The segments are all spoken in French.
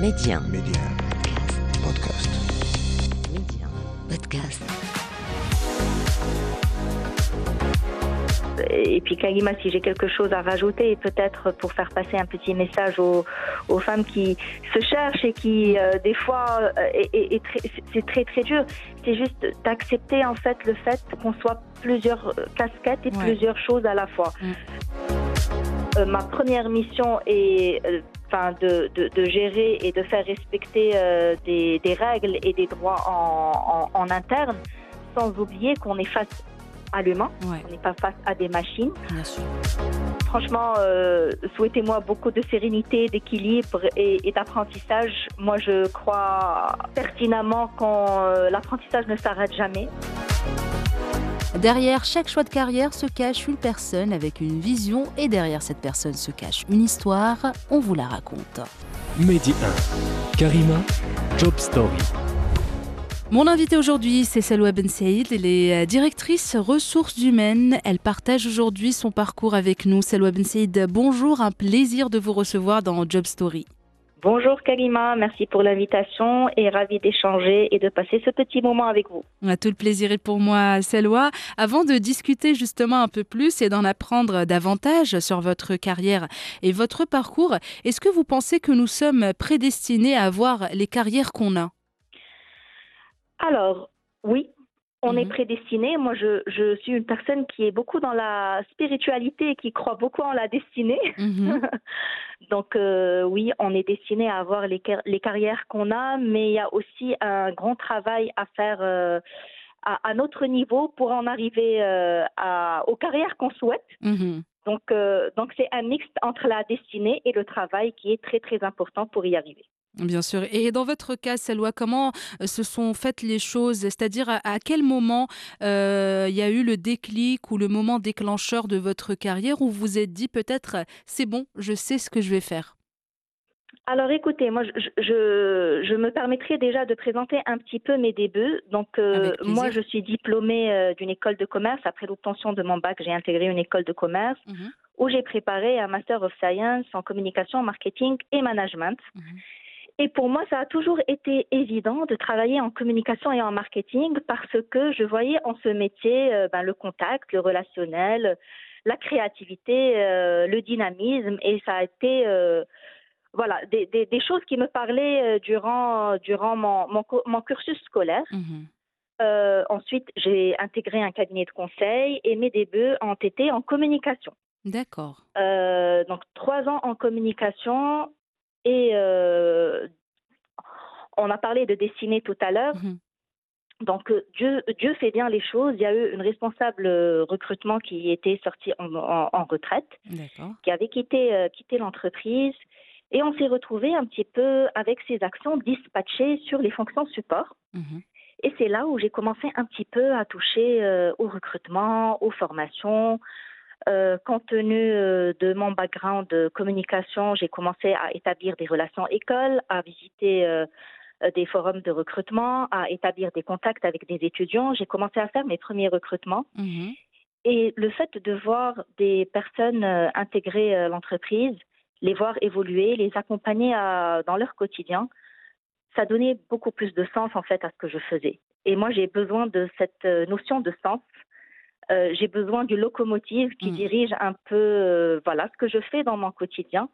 Média. Média. Podcast. Média. Podcast. Et puis Kalima, si j'ai quelque chose à rajouter, peut-être pour faire passer un petit message aux, aux femmes qui se cherchent et qui, euh, des fois, euh, c'est très très dur. C'est juste d'accepter en fait le fait qu'on soit plusieurs euh, casquettes et Ouais. plusieurs choses à la fois. Mm. Euh, ma première mission est euh, enfin, de, de, de gérer et de faire respecter euh, des, des règles et des droits en, en, en interne, sans oublier qu'on est face à l'humain, Ouais, on n'est pas face à des machines. bien sûr. Franchement, euh, souhaitez-moi beaucoup de sérénité, d'équilibre et, et d'apprentissage. Moi, je crois pertinemment que l'apprentissage ne s'arrête jamais. Derrière chaque choix de carrière se cache une personne avec une vision et derrière cette personne se cache une histoire. On vous la raconte. Mehdi 1. Karima, Job Story. Mon invité aujourd'hui, c'est Salwa Ben Saïd. Elle est euh, directrice ressources humaines. Elle partage aujourd'hui son parcours avec nous. Salwa Ben Saïd, bonjour. Un plaisir de vous recevoir dans Job Story. Bonjour Kalima, merci pour l'invitation et ravi d'échanger et de passer ce petit moment avec vous. Tout le plaisir est pour moi, Selwa. Avant de discuter justement un peu plus et d'en apprendre davantage sur votre carrière et votre parcours, est-ce que vous pensez que nous sommes prédestinés à avoir les carrières qu'on a? Alors, oui, on est Mhm. prédestiné. Moi, je, je suis une personne qui est beaucoup dans la spiritualité et qui croit beaucoup en la destinée. Mhm. Donc euh, oui, on est destiné à avoir les, les carrières qu'on a, mais il y a aussi un grand travail à faire euh, à, à notre niveau pour en arriver euh, à, aux carrières qu'on souhaite. Mhm. Donc euh, donc c'est un mix entre la destinée et le travail qui est très très important pour y arriver. Bien sûr. Et dans votre cas, Selwa, comment euh, se sont faites les choses? C'est-à-dire à, quel moment euh, il y a eu le déclic ou le moment déclencheur de votre carrière où vous vous êtes dit peut-être c'est bon, je sais ce que je vais faire Alors écoutez, moi je, je, je me permettrai déjà de présenter un petit peu mes débuts. Donc euh, moi je suis diplômée euh, d'une école de commerce. Après l'obtention de mon bac, j'ai intégré une école de commerce Mhm. où j'ai préparé un Master of Science en communication, marketing et management. Mhm. Et pour moi, ça a toujours été évident de travailler en communication et en marketing parce que je voyais en ce métier euh, ben, le contact, le relationnel, la créativité, euh, le dynamisme. Et ça a été euh, voilà, des, des, des choses qui me parlaient durant, durant mon, mon, co- mon cursus scolaire. Mhm. Euh, ensuite, j'ai intégré un cabinet de conseil et mes débuts ont été en communication. D'accord. Euh, donc trois ans en communication et euh, on a parlé de destinée tout à l'heure. Mhm. Donc euh, Dieu, Dieu fait bien les choses. Il y a eu une responsable euh, recrutement qui était sortie en, en- en retraite, qui avait quitté, euh, quitté l'entreprise et on s'est retrouvé un petit peu avec ses actions dispatchées sur les fonctions support. Mhm. Et c'est là où j'ai commencé un petit peu à toucher euh, au recrutement, aux formations. Euh, compte tenu euh, de mon background de communication, j'ai commencé à établir des relations écoles, à visiter euh, des forums de recrutement, à établir des contacts avec des étudiants. J'ai commencé à faire mes premiers recrutements. Mhm. Et le fait de voir des personnes intégrer l'entreprise, les voir évoluer, les accompagner à- dans leur quotidien, ça donnait beaucoup plus de sens en fait à ce que je faisais. Et moi, j'ai besoin de cette notion de sens. Euh, j'ai besoin du locomotive qui Mm. dirige un peu euh, voilà ce que je fais dans mon quotidien.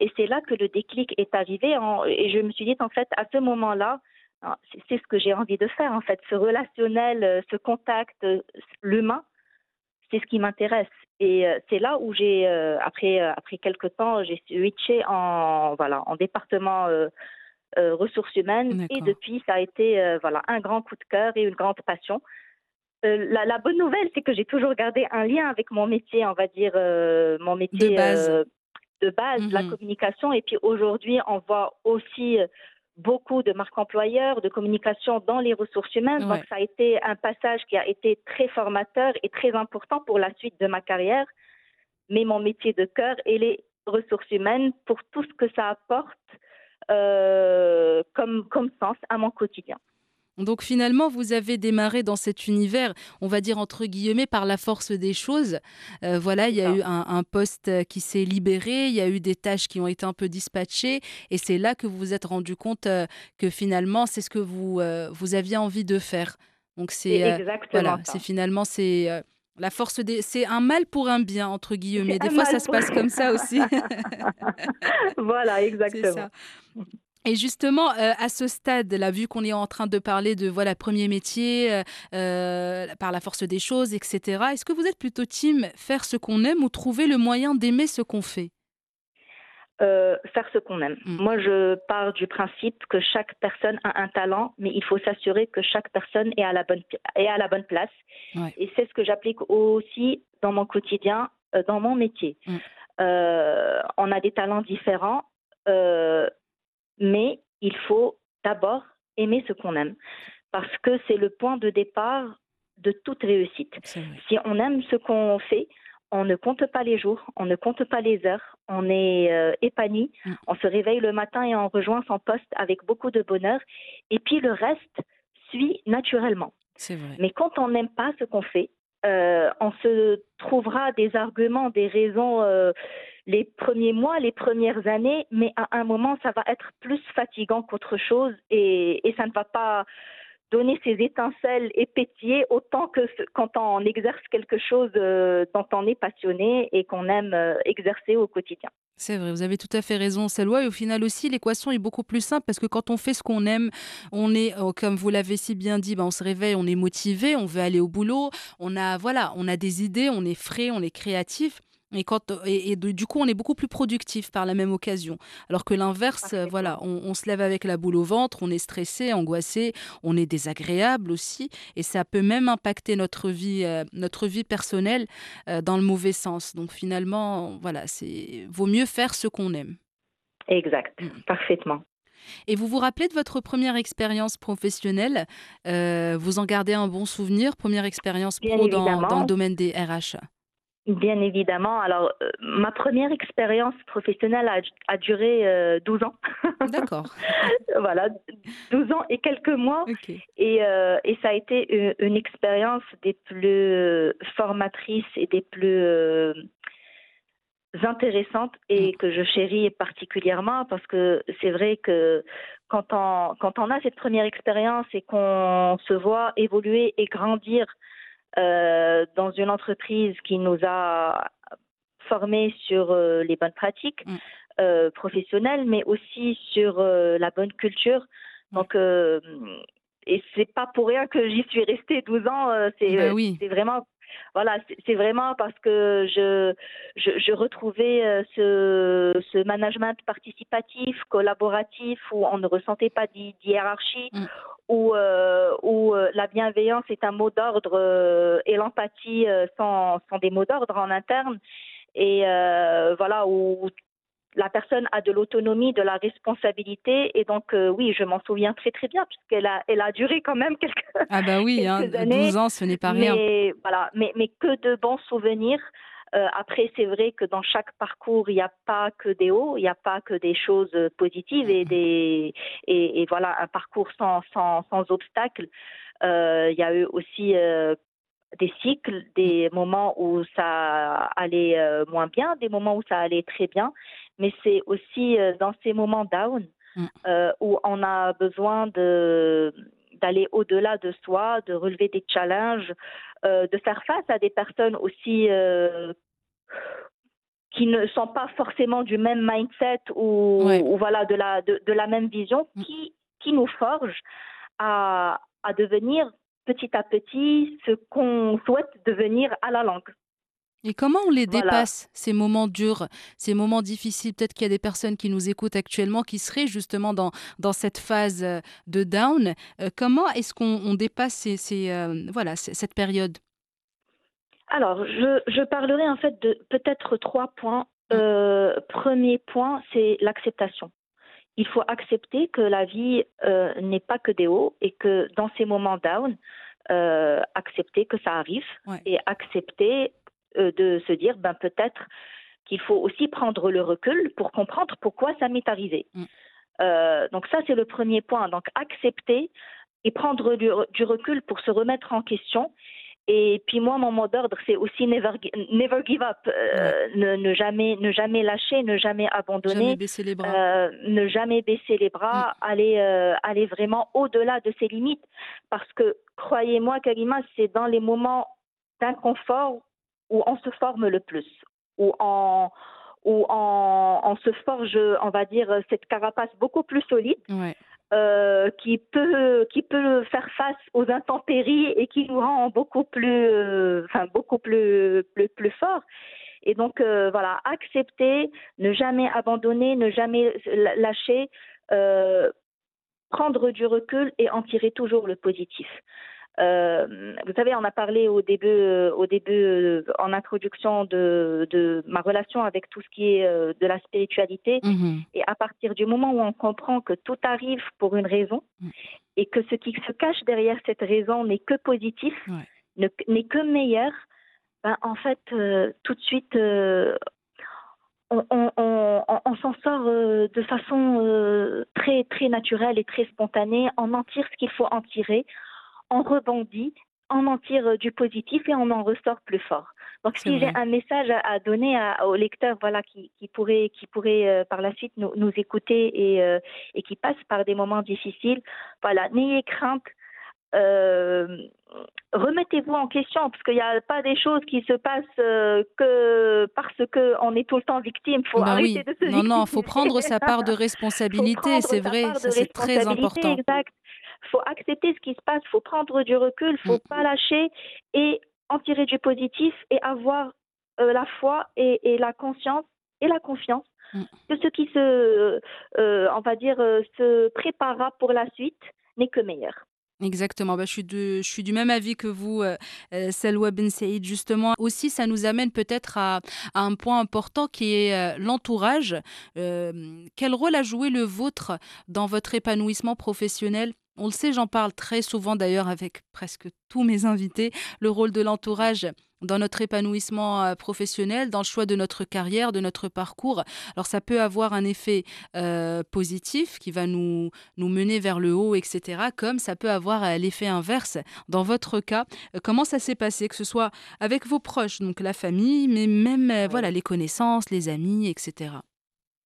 Et c'est là que le déclic est arrivé. en- et je me suis dit en fait à ce moment-là, hein, c'est ce que j'ai envie de faire en fait, ce relationnel, euh, ce contact, l'humain c'est ce qui m'intéresse. Et c'est là où j'ai, après, après quelques temps, j'ai switché en, voilà, en département euh, euh, ressources humaines. Et depuis, ça a été euh, voilà, un grand coup de cœur et une grande passion. Euh, la, la bonne nouvelle, c'est que j'ai toujours gardé un lien avec mon métier, on va dire, euh, mon métier De base. euh, de base, la Mhm. communication. Et puis aujourd'hui, on voit aussi beaucoup de marques employeurs, de communication dans les ressources humaines. Ouais. Donc ça a été un passage qui a été très formateur et très important pour la suite de ma carrière. Mais mon métier de cœur est les ressources humaines pour tout ce que ça apporte comme, comme sens à mon quotidien. Donc finalement, vous avez démarré dans cet univers, on va dire entre guillemets, par la force des choses. Euh, voilà, il y a eu un, poste qui s'est libéré, il y a eu des tâches qui ont été un peu dispatchées, et c'est là que vous vous êtes rendu compte euh, que finalement, c'est ce que vous, euh, vous aviez envie de faire. Donc c'est voilà, c'est finalement c'est la force des, c'est un mal pour un bien entre guillemets. Des fois, ça se passe comme ça aussi. voilà, exactement. Et justement, euh, à ce stade-là, vu qu'on est en train de parler de voilà premier métier, euh, euh, par la force des choses, etc. Est-ce que vous êtes plutôt team faire ce qu'on aime ou trouver le moyen d'aimer ce qu'on fait? Faire ce qu'on aime. Mm. Moi, je pars du principe que chaque personne a un talent, mais il faut s'assurer que chaque personne est à la bonne, est à la bonne place. Et c'est ce que j'applique aussi dans mon quotidien, dans mon métier. Mm. on a des talents différents mais il faut d'abord aimer ce qu'on aime, parce que c'est le point de départ de toute réussite. Si on aime ce qu'on fait, on ne compte pas les jours, on ne compte pas les heures, on est euh, épanoui, mm. on se réveille le matin et on rejoint son poste avec beaucoup de bonheur, et puis le reste suit naturellement. Vrai. Mais quand on n'aime pas ce qu'on fait, euh, on se trouvera des arguments, des raisons euh, les premiers mois, les premières années, mais à un moment, ça va être plus fatigant qu'autre chose et, ça ne va pas donner ses étincelles et pétiller autant que quand on exerce quelque chose euh, dont on est passionné et qu'on aime euh, exercer au quotidien. C'est vrai, vous avez tout à fait raison, Salwa. Et au final aussi, l'équation est beaucoup plus simple parce que quand on fait ce qu'on aime, on est, euh, comme vous l'avez si bien dit, ben on se réveille, on est motivé, on veut aller au boulot, on a, voilà, on a des idées, on est frais, on est créatif. Et, quand, et, du coup, on est beaucoup plus productif par la même occasion. Alors que l'inverse, voilà, on, se lève avec la boule au ventre, on est stressé, angoissé, on est désagréable aussi. Et ça peut même impacter notre vie, euh, notre vie personnelle euh, dans le mauvais sens. Donc finalement, voilà, c'est vaut mieux faire ce qu'on aime. Exact, mm. parfaitement. Et vous vous rappelez de votre première expérience professionnelle euh, Vous en gardez un bon souvenir Première expérience pro dans, dans, le domaine des RH Bien évidemment. Alors, euh, ma première expérience professionnelle a, duré 12 euh, ans. D'accord. voilà, 12 ans et quelques mois. Et, euh, et, ça a été une, expérience des plus formatrices et des plus intéressantes et que je chéris particulièrement parce que c'est vrai que quand on, quand on a cette première expérience et qu'on se voit évoluer et grandir euh, dans une entreprise qui nous a formés sur euh, les bonnes pratiques mm. euh, professionnelles, mais aussi sur la bonne culture. Mm. Donc, et c'est pas pour rien que j'y suis restée 12 ans. c'est bah oui. vraiment voilà, c'est vraiment parce que je, je, retrouvais ce, ce, management participatif, collaboratif, où on ne ressentait pas d'hiérarchie, mm où, euh, où euh, la bienveillance est un mot d'ordre euh, et l'empathie sont, sont, des mots d'ordre en interne. Et voilà, où la personne a de l'autonomie, de la responsabilité. Et donc, oui, je m'en souviens très, très bien, puisqu'elle a, elle a duré quand même quelques, ah bah oui, hein, années. 12 ans, ce n'est pas rien. Mais, voilà, mais, mais que de bons souvenirs. Euh, après, c'est vrai que dans chaque parcours, il n'y a pas que des hauts, il n'y a pas que des choses positives et, des, et, et voilà, un parcours sans, sans, sans obstacles. Euh, il y a eu aussi euh, des cycles, des moments où ça allait moins bien, des moments où ça allait très bien, mais c'est aussi dans ces moments down mm. où on a besoin de d'aller au-delà de soi, de relever des challenges, euh, de faire face à des personnes aussi euh, qui ne sont pas forcément du même mindset ou, voilà de la de, la même vision, mm. qui qui nous forge à, à devenir petit à petit ce qu'on souhaite devenir à la langue. Et comment on les dépasse, ces moments durs, ces moments difficiles? Peut-être qu'il y a des personnes qui nous écoutent actuellement qui seraient justement dans, dans cette phase euh, de down. Euh, comment est-ce qu'on dépasse ces, euh, voilà, cette période? Alors, je, je, parlerai en fait de peut-être trois points. Premier point, c'est l'acceptation. Il faut accepter que la vie n'est pas que des hauts et que dans ces moments down, accepter que ça arrive et accepter euh, de se dire ben peut-être qu'il faut aussi prendre le recul pour comprendre pourquoi ça m'est arrivé. Mm. Euh, donc ça c'est le premier point. Donc accepter et prendre du, du, recul pour se remettre en question et puis moi, mon mot d'ordre, c'est aussi never, never give up, euh, ne, ne, jamais, ne jamais lâcher, ne jamais abandonner, jamais baisser les bras. Euh, ne jamais baisser les bras, mm. aller, euh, aller vraiment au-delà de ses limites, parce que croyez-moi, Karima, c'est dans les moments d'inconfort où on se forme le plus, où on, où on, on, se forge, on va dire, cette carapace beaucoup plus solide. Ouais. Euh, qui peut qui peut faire face aux intempéries et qui nous rend beaucoup plus euh, enfin beaucoup plus plus plus fort et donc euh, voilà accepter ne jamais abandonner ne jamais lâcher euh, prendre du recul et en tirer toujours le positif euh, vous savez, on a parlé au début, euh, au début euh, en introduction de, de, ma relation avec tout ce qui est de la spiritualité. Mm-hmm. Et à partir du moment où on comprend que tout arrive pour une raison et que ce qui se cache derrière cette raison n'est que positif, ouais. n'est que meilleur, ben, en fait, tout de suite, on, on, on, on s'en sort de façon très très naturelle et très spontanée. On en tire ce qu'il faut en tirer on rebondit, on en tire du positif et on en ressort plus fort. Donc, si j'ai un message à, donner à, aux lecteurs, voilà, qui, qui pourraient, qui pourrait, euh, par la suite nous, nous écouter et, euh, et qui passent par des moments difficiles, voilà, n'ayez crainte. Euh, remettez-vous en question parce qu'il n'y a pas des choses qui se passent euh, que parce que on est tout le temps victime. Faut bah arrêter oui. de se non, non, faut prendre sa part de responsabilité. C'est vrai, c'est très important. Exact faut accepter ce qui se passe, faut prendre du recul, faut mm. pas lâcher et en tirer du positif et avoir euh, la foi et, et, la conscience et la confiance mm. que ce qui se, euh, on va dire, euh, se préparera pour la suite n'est que meilleur. Exactement, bah, je, suis de, je suis du même avis que vous, euh, Salwa Ben Saïd. Justement, aussi, ça nous amène peut-être à, à, un point important qui est euh, l'entourage. Euh, quel rôle a joué le vôtre dans votre épanouissement professionnel? On le sait, j'en parle très souvent d'ailleurs avec presque tous mes invités, le rôle de l'entourage dans notre épanouissement euh, professionnel, dans le choix de notre carrière, de notre parcours. Alors ça peut avoir un effet euh, positif qui va nous, nous mener vers le haut, etc., comme ça peut avoir euh, l'effet inverse. Dans votre cas, euh, comment ça s'est passé, que ce soit avec vos proches, donc la famille, mais même voilà les connaissances, les amis, etc.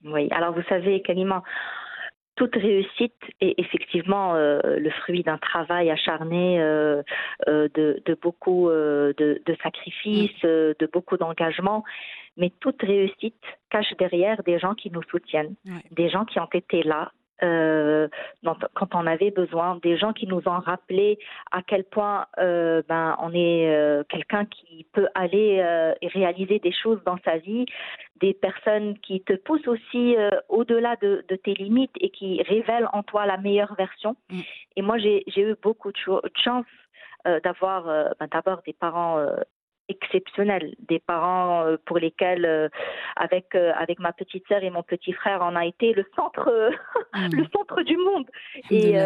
Oui, alors vous savez, Kalima, toute réussite est effectivement euh, le fruit d'un travail acharné, euh, euh, de, de, beaucoup de, de, sacrifices, euh, de beaucoup d'engagement. Mais toute réussite cache derrière des gens qui nous soutiennent, ouais. des gens qui ont été là. Euh, quand on avait besoin, des gens qui nous ont rappelé à quel point ben, on est quelqu'un qui peut aller réaliser des choses dans sa vie, des personnes qui te poussent aussi euh, au-delà de, de, tes limites et qui révèlent en toi la meilleure version. Mm. Et moi, j'ai eu beaucoup de, de chance euh, d'avoir euh, ben, d'abord des parents exceptionnels, des parents pour lesquels, avec avec ma petite sœur et mon petit frère, on a été le centre mm. le centre du monde et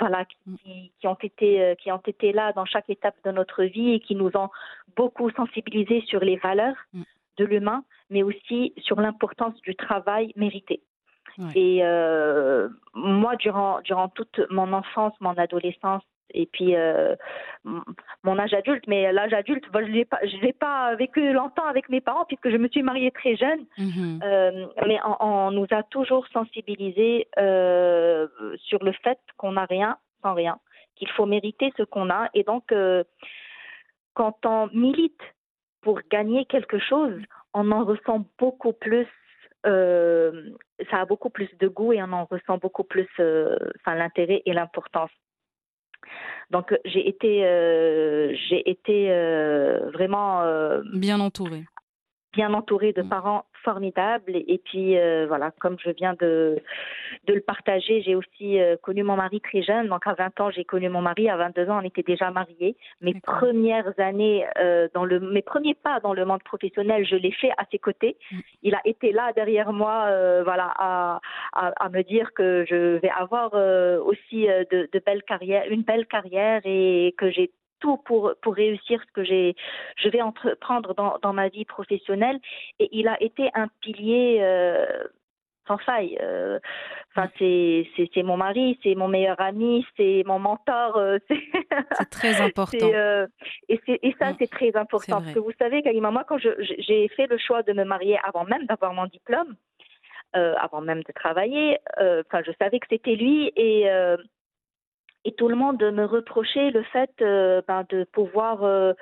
voilà qui, qui, ont été qui ont été là dans chaque étape de notre vie et qui nous ont beaucoup sensibilisés sur les valeurs. Mm de l'humain, mais aussi sur l'importance du travail mérité. Ouais. Et euh, moi, durant, durant toute mon enfance, mon adolescence, et puis euh, mon âge adulte, mais l'âge adulte, je ne pas, l'ai pas vécu longtemps avec mes parents puisque je me suis mariée très jeune. -hmm. euh, mais on, on, nous a toujours sensibilisés euh, sur le fait qu'on n'a rien sans rien, qu'il faut mériter ce qu'on a. Et donc, quand on milite pour gagner quelque chose, on en ressent beaucoup plus. Euh, ça a beaucoup plus de goût et on en ressent beaucoup plus euh, enfin, l'intérêt et l'importance. Donc j'ai été, euh, j'ai été euh, vraiment euh, bien entourée. Bien entourée de mmh. parents formidable. Et, puis, euh, voilà, comme je viens de, de le partager, j'ai aussi euh, connu mon mari très jeune. Donc, à 20 ans, j'ai connu mon mari. À 22 ans, on était déjà mariés. Mes premières années, euh, dans le, mes premiers pas dans le monde professionnel, je l'ai fait à ses côtés. Mm. Il a été là derrière moi, euh, voilà, à, à, à, me dire que je vais avoir euh, aussi de, de belles carrières, une belle carrière et que j'ai tout pour, pour réussir ce que j'ai, je vais entreprendre dans, dans ma vie professionnelle. Et il a été un pilier euh, sans faille. Enfin, c'est c'est mon mari, c'est mon meilleur ami, c'est mon mentor. c'est très important. et, et ça, c'est très important. Parce que vous savez, Kalima, moi, quand j'ai fait le choix de me marier avant même d'avoir mon diplôme, avant même de travailler, enfin, je savais que c'était lui et et tout le monde me reprochait le fait euh, ben, de pouvoir euh,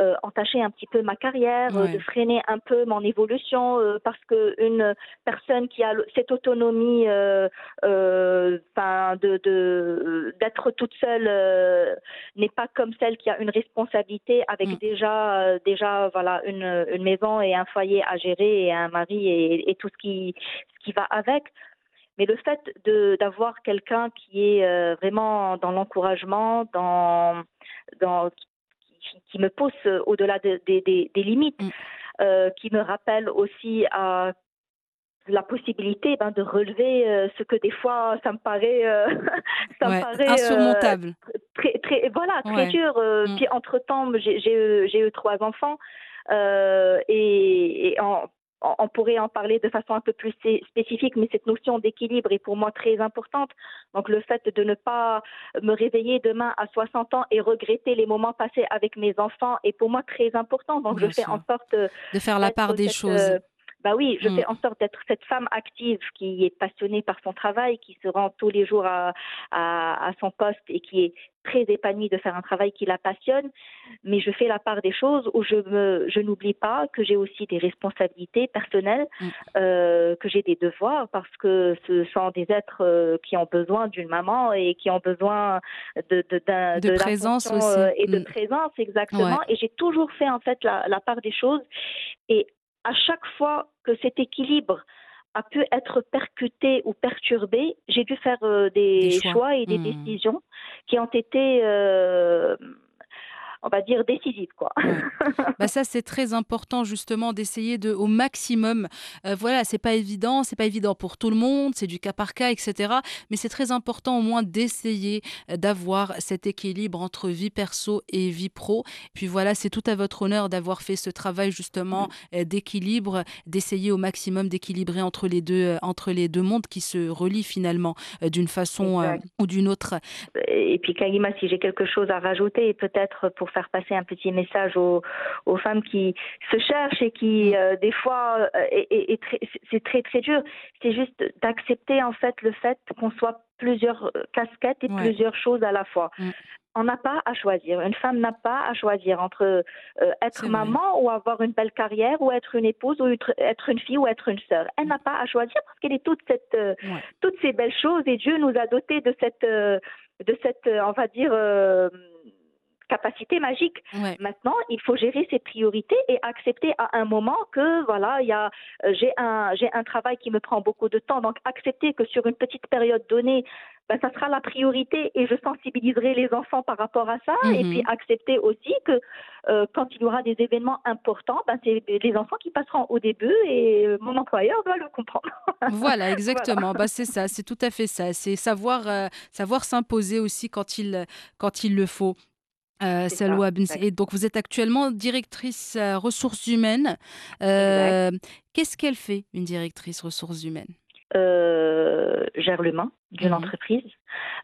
euh, entacher un petit peu ma carrière, de freiner un peu mon évolution, parce qu'une personne qui a cette autonomie ben, de d'être toute seule n'est pas comme celle qui a une responsabilité avec mm. déjà déjà voilà une, une maison et un foyer à gérer et un mari et, et tout ce qui ce qui va avec. Mais le fait d'avoir quelqu'un qui est euh, vraiment dans l'encouragement, dans, dans, qui, me pousse au-delà des, des, limites, mm. euh, qui me rappelle aussi à la possibilité ben, de relever euh, ce que des fois ça me paraît, ça me paraît insurmontable. très, très, voilà, très dur. Mm. Puis entre-temps, j'ai eu trois enfants. et, et en, on pourrait en parler de façon un peu plus spécifique, mais cette notion d'équilibre est pour moi très importante. Donc le fait de ne pas me réveiller demain à 60 ans et regretter les moments passés avec mes enfants est pour moi très important. Donc je fais en sorte de faire la part des choses. Bah oui, je fais mm. en sorte d'être cette femme active qui est passionnée par son travail, qui se rend tous les jours à, à, son poste et qui est très épanouie de faire un travail qui la passionne. Mais je fais la part des choses où je me, je n'oublie pas que j'ai aussi des responsabilités personnelles, mm. euh, que j'ai des devoirs parce que ce sont des êtres euh, qui ont besoin d'une maman et qui ont besoin de, de, de, présence aussi. Euh, et de mm. présence exactement. Et j'ai toujours fait en fait la, la part des choses. Et à chaque fois que cet équilibre a pu être percuté ou perturbé, j'ai dû faire euh, des, choix. et des mmh. décisions qui ont été euh, on va dire décisive quoi. bah ça c'est très important justement d'essayer de au maximum euh, voilà c'est pas évident c'est pas évident pour tout le monde c'est du cas par cas etc mais c'est très important au moins d'essayer euh, d'avoir cet équilibre entre vie perso et vie pro. Puis voilà c'est tout à votre honneur d'avoir fait ce travail justement euh, d'équilibre d'essayer au maximum d'équilibrer entre les deux entre les deux mondes qui se relient finalement d'une façon ou d'une autre. Et puis Kalima si j'ai quelque chose à rajouter peut-être pour faire passer un petit message aux, aux femmes qui se cherchent et qui, mm. euh, des fois, euh, c'est très, très dur. C'est juste d'accepter, en fait, le fait qu'on soit plusieurs euh, casquettes et plusieurs choses à la fois. Mm. On n'a pas à choisir. Une femme n'a pas à choisir entre être maman ou avoir une belle carrière ou être une épouse ou être une fille ou être une sœur. Elle n'a pas à choisir parce qu'elle est toute cette, toutes ces belles choses et Dieu nous a dotés de cette, de cette, on va dire, capacité magique. Maintenant, il faut gérer ses priorités et accepter à un moment que voilà, il y a euh, j'ai un j'ai un travail qui me prend beaucoup de temps, donc accepter que sur une petite période donnée, ben, ça sera la priorité et je sensibiliserai les enfants par rapport à ça et puis mhm. accepter aussi que euh, quand il y aura des événements importants, ben, c'est les enfants qui passeront au début et euh, mon employeur doit le comprendre. voilà, exactement. Bah, c'est ça, c'est tout à fait ça. C'est savoir, savoir s'imposer aussi quand il, quand il le faut. Euh, Salwa donc, vous êtes actuellement directrice euh, ressources humaines. Euh, Qu'est-ce qu'elle fait, une directrice ressources humaines? Euh, Gère l'humain d'une mmh entreprise.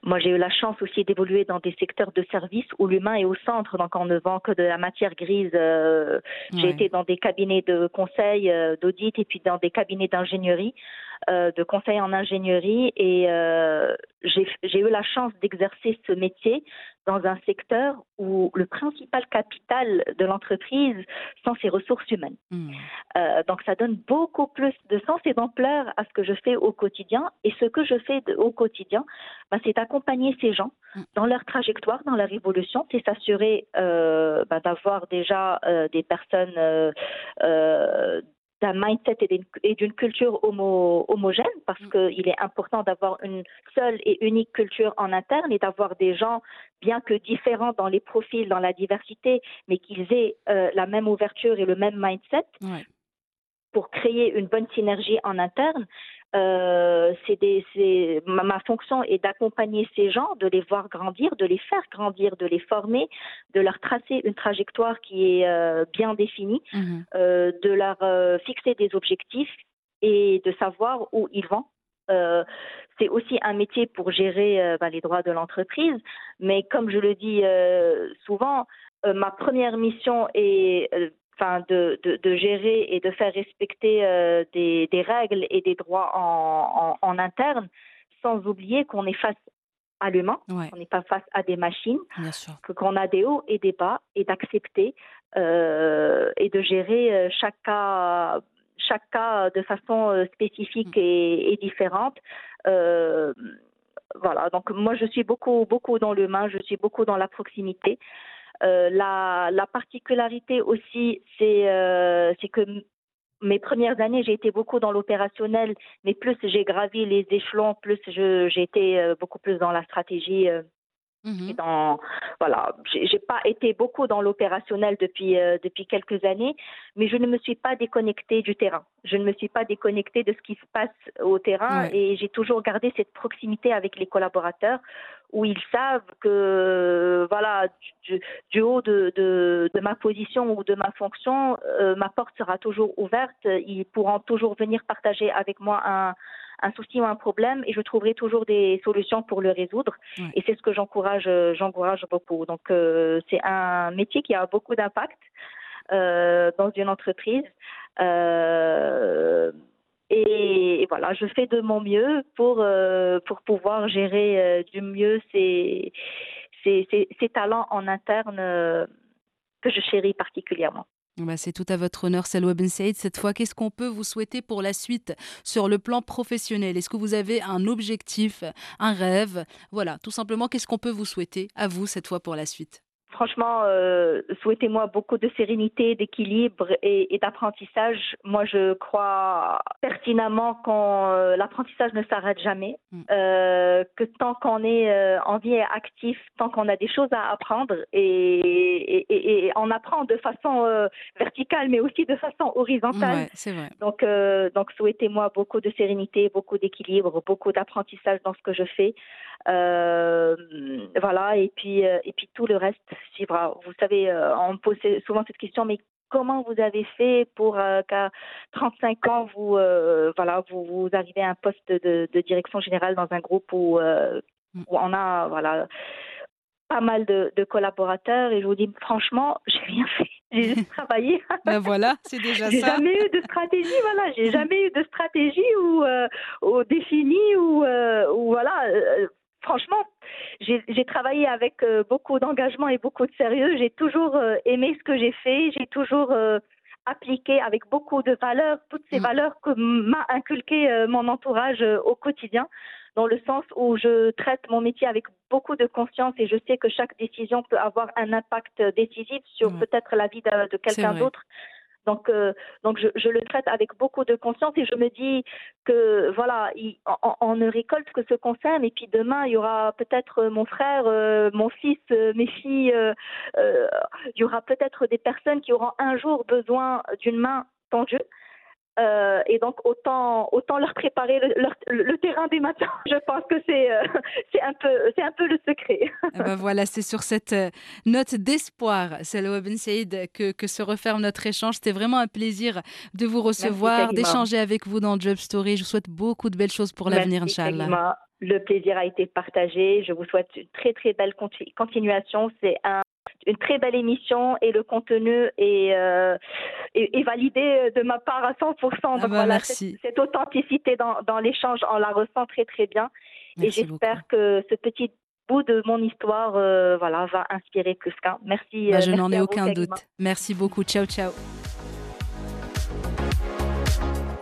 Moi, j'ai eu la chance aussi d'évoluer dans des secteurs de services où l'humain est au centre, donc on ne vend que de la matière grise. J'ai été dans des cabinets de conseil, d'audit et puis dans des cabinets d'ingénierie. Euh, de conseil en ingénierie et euh, j'ai eu la chance d'exercer ce métier dans un secteur où le principal capital de l'entreprise sont ses ressources humaines. Hmm. Euh, donc ça donne beaucoup plus de sens et d'ampleur à ce que je fais au quotidien. Et ce que je fais au quotidien, ben, c'est accompagner ces gens hmm. dans leur trajectoire, dans leur évolution, c'est s'assurer ben, d'avoir déjà des personnes d'un mindset et d'une culture homogène parce mm. qu'il est important d'avoir une seule et unique culture en interne et d'avoir des gens, bien que différents dans les profils, dans la diversité, mais qu'ils aient euh, la même ouverture et le même mindset. pour créer une bonne synergie en interne. Euh, c'est ma, fonction est d'accompagner ces gens, de les voir grandir, de les faire grandir, de les former, de leur tracer une trajectoire qui est euh, bien définie, mhm. euh, de leur fixer des objectifs et de savoir où ils vont c'est aussi un métier pour gérer bah, les droits de l'entreprise. Mais comme je le dis souvent, ma première mission est enfin de, de, gérer et de faire respecter des, des, règles et des droits en, en, en interne, sans oublier qu'on est face à l'humain, on n'est pas face à des machines, qu'on a des hauts et des bas, et d'accepter euh, et de gérer euh, chaque cas, chaque cas de façon euh, spécifique mm. et, différente. voilà, donc moi je suis beaucoup, beaucoup dans l'humain, je suis beaucoup dans la proximité. La, la, particularité aussi, c'est c'est que mes premières années, j'ai été beaucoup dans l'opérationnel, mais plus j'ai gravi les échelons, plus j'ai été euh, beaucoup plus dans la stratégie euh, Mmh et dans voilà, j'ai pas été beaucoup dans l'opérationnel depuis euh, depuis quelques années, mais je ne me suis pas déconnectée du terrain. Je ne me suis pas déconnectée de ce qui se passe au terrain et j'ai toujours gardé cette proximité avec les collaborateurs où ils savent que voilà du, haut de, de, de, ma position ou de ma fonction, euh, ma porte sera toujours ouverte. Ils pourront toujours venir partager avec moi un un souci ou un problème et je trouverai toujours des solutions pour le résoudre. Et c'est ce que j'encourage, euh, j'encourage beaucoup. Donc euh, c'est un métier qui a beaucoup d'impact euh, dans une entreprise. Et, voilà, je fais de mon mieux pour, pour pouvoir gérer du mieux ces, ces, ces talents en interne que je chéris particulièrement. Bah, c'est tout à votre honneur, Salwa Ben. Cette fois, qu'est-ce qu'on peut vous souhaiter pour la suite sur le plan professionnel? Est-ce que vous avez un objectif, un rêve? Voilà, tout simplement, qu'est-ce qu'on peut vous souhaiter à vous cette fois pour la suite? Franchement, euh, souhaitez-moi beaucoup de sérénité, d'équilibre et, d'apprentissage. Moi, je crois pertinemment que euh, l'apprentissage ne s'arrête jamais, mm. euh, que tant qu'on est en vie et actif, tant qu'on a des choses à apprendre et, et, on apprend de façon verticale, mais aussi de façon horizontale. vrai. Donc, donc souhaitez-moi beaucoup de sérénité, beaucoup d'équilibre, beaucoup d'apprentissage dans ce que je fais. voilà, et puis, et puis tout le reste vous savez, euh, on me pose souvent cette question, mais comment vous avez fait pour euh, qu'à 35 ans, vous, euh, voilà, vous, vous arrivez à un poste de, direction générale dans un groupe où, mm. où on a voilà, pas mal de, collaborateurs et je vous dis franchement, j'ai rien fait. J'ai juste travaillé. ben voilà, c'est déjà ça. J'ai jamais eu de stratégie, voilà. J'ai jamais eu de stratégie ou, ou définie ou, ou voilà franchement, j'ai travaillé avec euh, beaucoup d'engagement et beaucoup de sérieux. J'ai toujours euh, aimé ce que j'ai fait. J'ai toujours euh, appliqué avec beaucoup de valeurs toutes ces mm. valeurs que m'a inculqué mon entourage au quotidien, dans le sens où je traite mon métier avec beaucoup de conscience et je sais que chaque décision peut avoir un impact décisif sur peut-être la vie de quelqu'un d'autre. Donc, euh, donc je, le traite avec beaucoup de conscience et je me dis que voilà, on, ne récolte que ce qu'on sème. Et puis demain, il y aura peut-être mon frère, euh, mon fils, euh, mes filles. il y aura peut-être des personnes qui auront un jour besoin d'une main tendue. Euh, et donc autant autant leur préparer le, terrain des matins. Je pense que c'est euh, c'est un peu c'est un peu le secret. Eh ben voilà, c'est sur cette euh, note d'espoir, Salwa Ben Saïd, que, que se referme notre échange. C'était vraiment un plaisir de vous recevoir, d'échanger avec vous dans Job Story. Je vous souhaite beaucoup de belles choses pour l'avenir, Inch'Allah. Le plaisir a été partagé. Je vous souhaite une très très belle continuation. C'est un une très belle émission et le contenu est, euh, est, validé de ma part à 100%. Ah bah, merci. Cette, authenticité dans, dans l'échange, on la ressent très très bien. et j'espère que ce petit bout de mon histoire euh, voilà, va inspirer plus qu'un. Merci. Bah, je euh, n'en ai aucun doute. Merci beaucoup. Ciao, ciao.